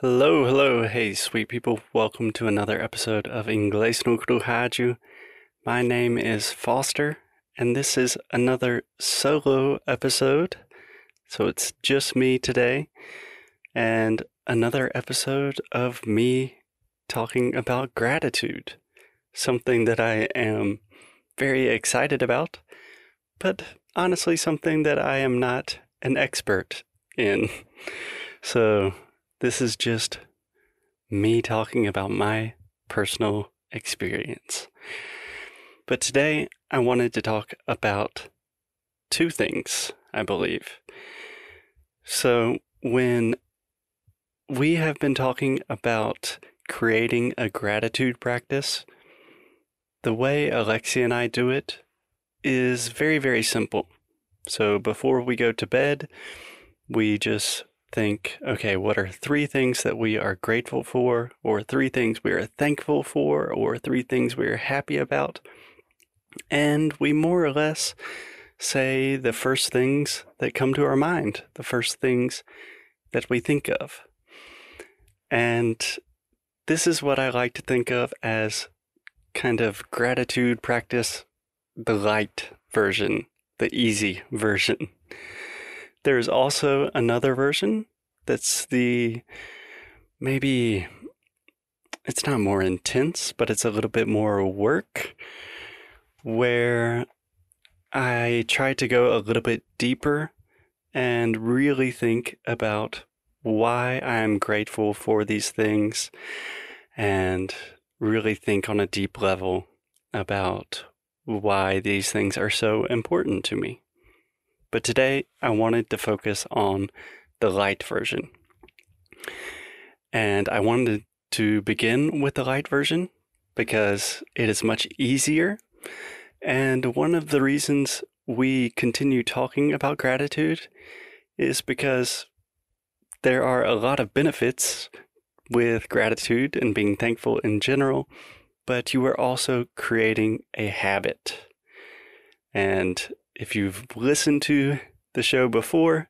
Hello, hello, hey, sweet people. Welcome to another episode of Inglês no Rádio. My name is Foster, and this is another solo episode. So it's just me today, and another episode of me talking about gratitude, something that I am very excited about, but honestly, something that I am not an expert in. So this is just me talking about my personal experience. But today I wanted to talk about two things, I believe. So, when we have been talking about creating a gratitude practice, the way Alexia and I do it is very, very simple. So, before we go to bed, we just think, okay, what are three things that we are grateful for, or three things we are thankful for, or three things we are happy about? And we more or less say the first things that come to our mind, the first things that we think of. And this is what I like to think of as kind of gratitude practice, the light version, the easy version. There's also another version that's the maybe it's not more intense, but it's a little bit more work where I try to go a little bit deeper and really think about why I'm grateful for these things and really think on a deep level about why these things are so important to me. But today I wanted to focus on the light version. And I wanted to begin with the light version because it is much easier. And one of the reasons we continue talking about gratitude is because there are a lot of benefits with gratitude and being thankful in general, but you are also creating a habit. And if you've listened to the show before,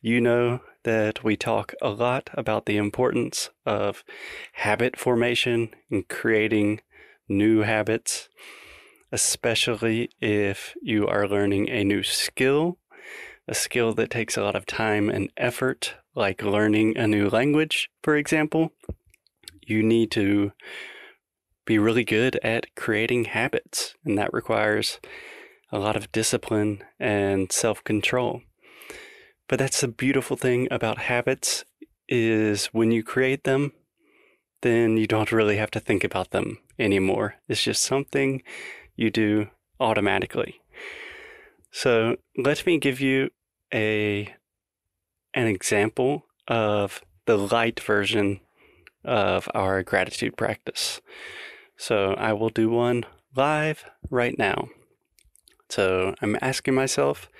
you know that we talk a lot about the importance of habit formation and creating new habits, especially if you are learning a new skill, a skill that takes a lot of time and effort, like learning a new language, for example. You need to be really good at creating habits, and that requires a lot of discipline and self-control. But that's the beautiful thing about habits is when you create them, then you don't really have to think about them anymore. It's just something you do automatically. So let me give you a an example of the light version of our gratitude practice. So I will do one live right now. So I'm asking myself,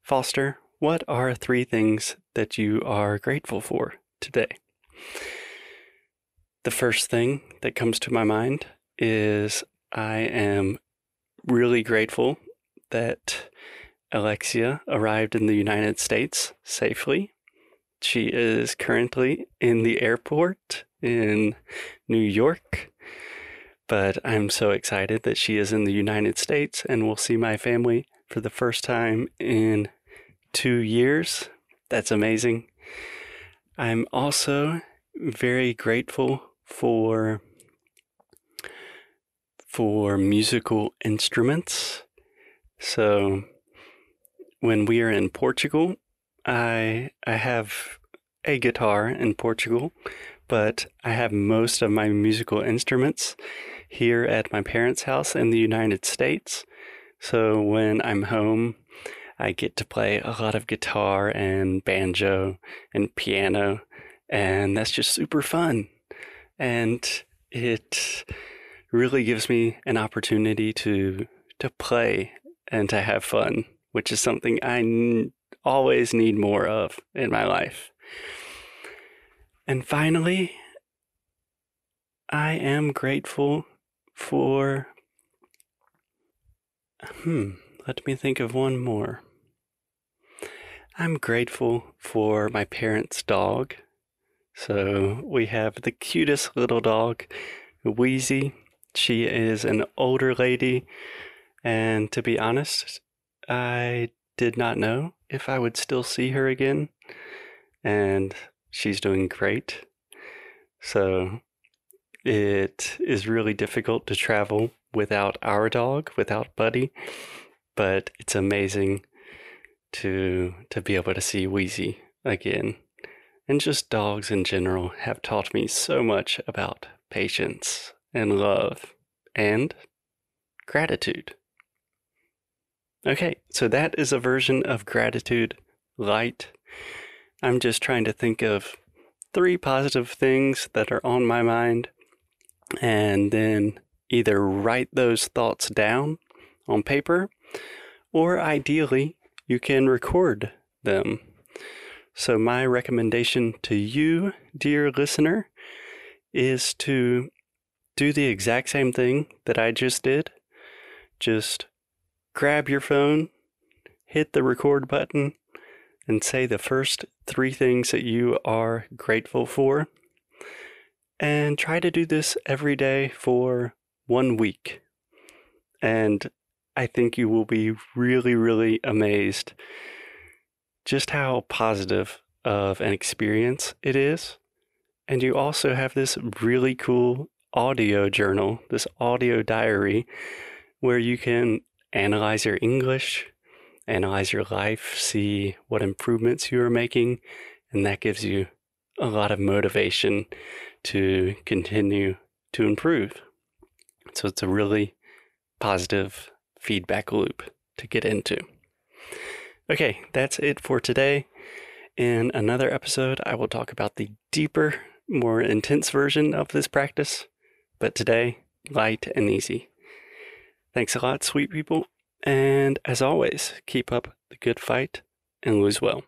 Foster, what are three things that you are grateful for today? The first thing that comes to my mind is I am really grateful that Alexia arrived in the United States safely. She is currently in the airport in New York but I'm so excited that she is in the United States and will see my family for the first time in two years. That's amazing. I'm also very grateful for for musical instruments. So when we are in Portugal, I I have a guitar in Portugal, but I have most of my musical instruments here at my parents' house in the United States. So when I'm home, I get to play a lot of guitar and banjo and piano, and that's just super fun. And it really gives me an opportunity to to play and to have fun, which is something I n- always need more of in my life. And finally, I am grateful for. Hmm, let me think of one more. I'm grateful for my parents' dog. So we have the cutest little dog, Wheezy. She is an older lady, and to be honest, I did not know if I would still see her again, and she's doing great. So it is really difficult to travel without our dog, without Buddy, but it's amazing to to be able to see Wheezy again. And just dogs in general have taught me so much about patience and love and gratitude. Okay, so that is a version of gratitude light. I'm just trying to think of three positive things that are on my mind and then either write those thoughts down on paper or ideally you can record them. So, my recommendation to you, dear listener, is to do the exact same thing that I just did. Just grab your phone, hit the record button, and say the first three things that you are grateful for. And try to do this every day for one week. And I think you will be really, really amazed just how positive of an experience it is. And you also have this really cool audio journal, this audio diary, where you can analyze your English, analyze your life, see what improvements you are making, and that gives you a lot of motivation to continue to improve. So it's a really positive feedback loop to get into. Okay, that's it for today. In another episode, I will talk about the deeper, more intense version of this practice, but today, light and easy. Thanks a lot, sweet people, and as always, keep up the good fight and lose well.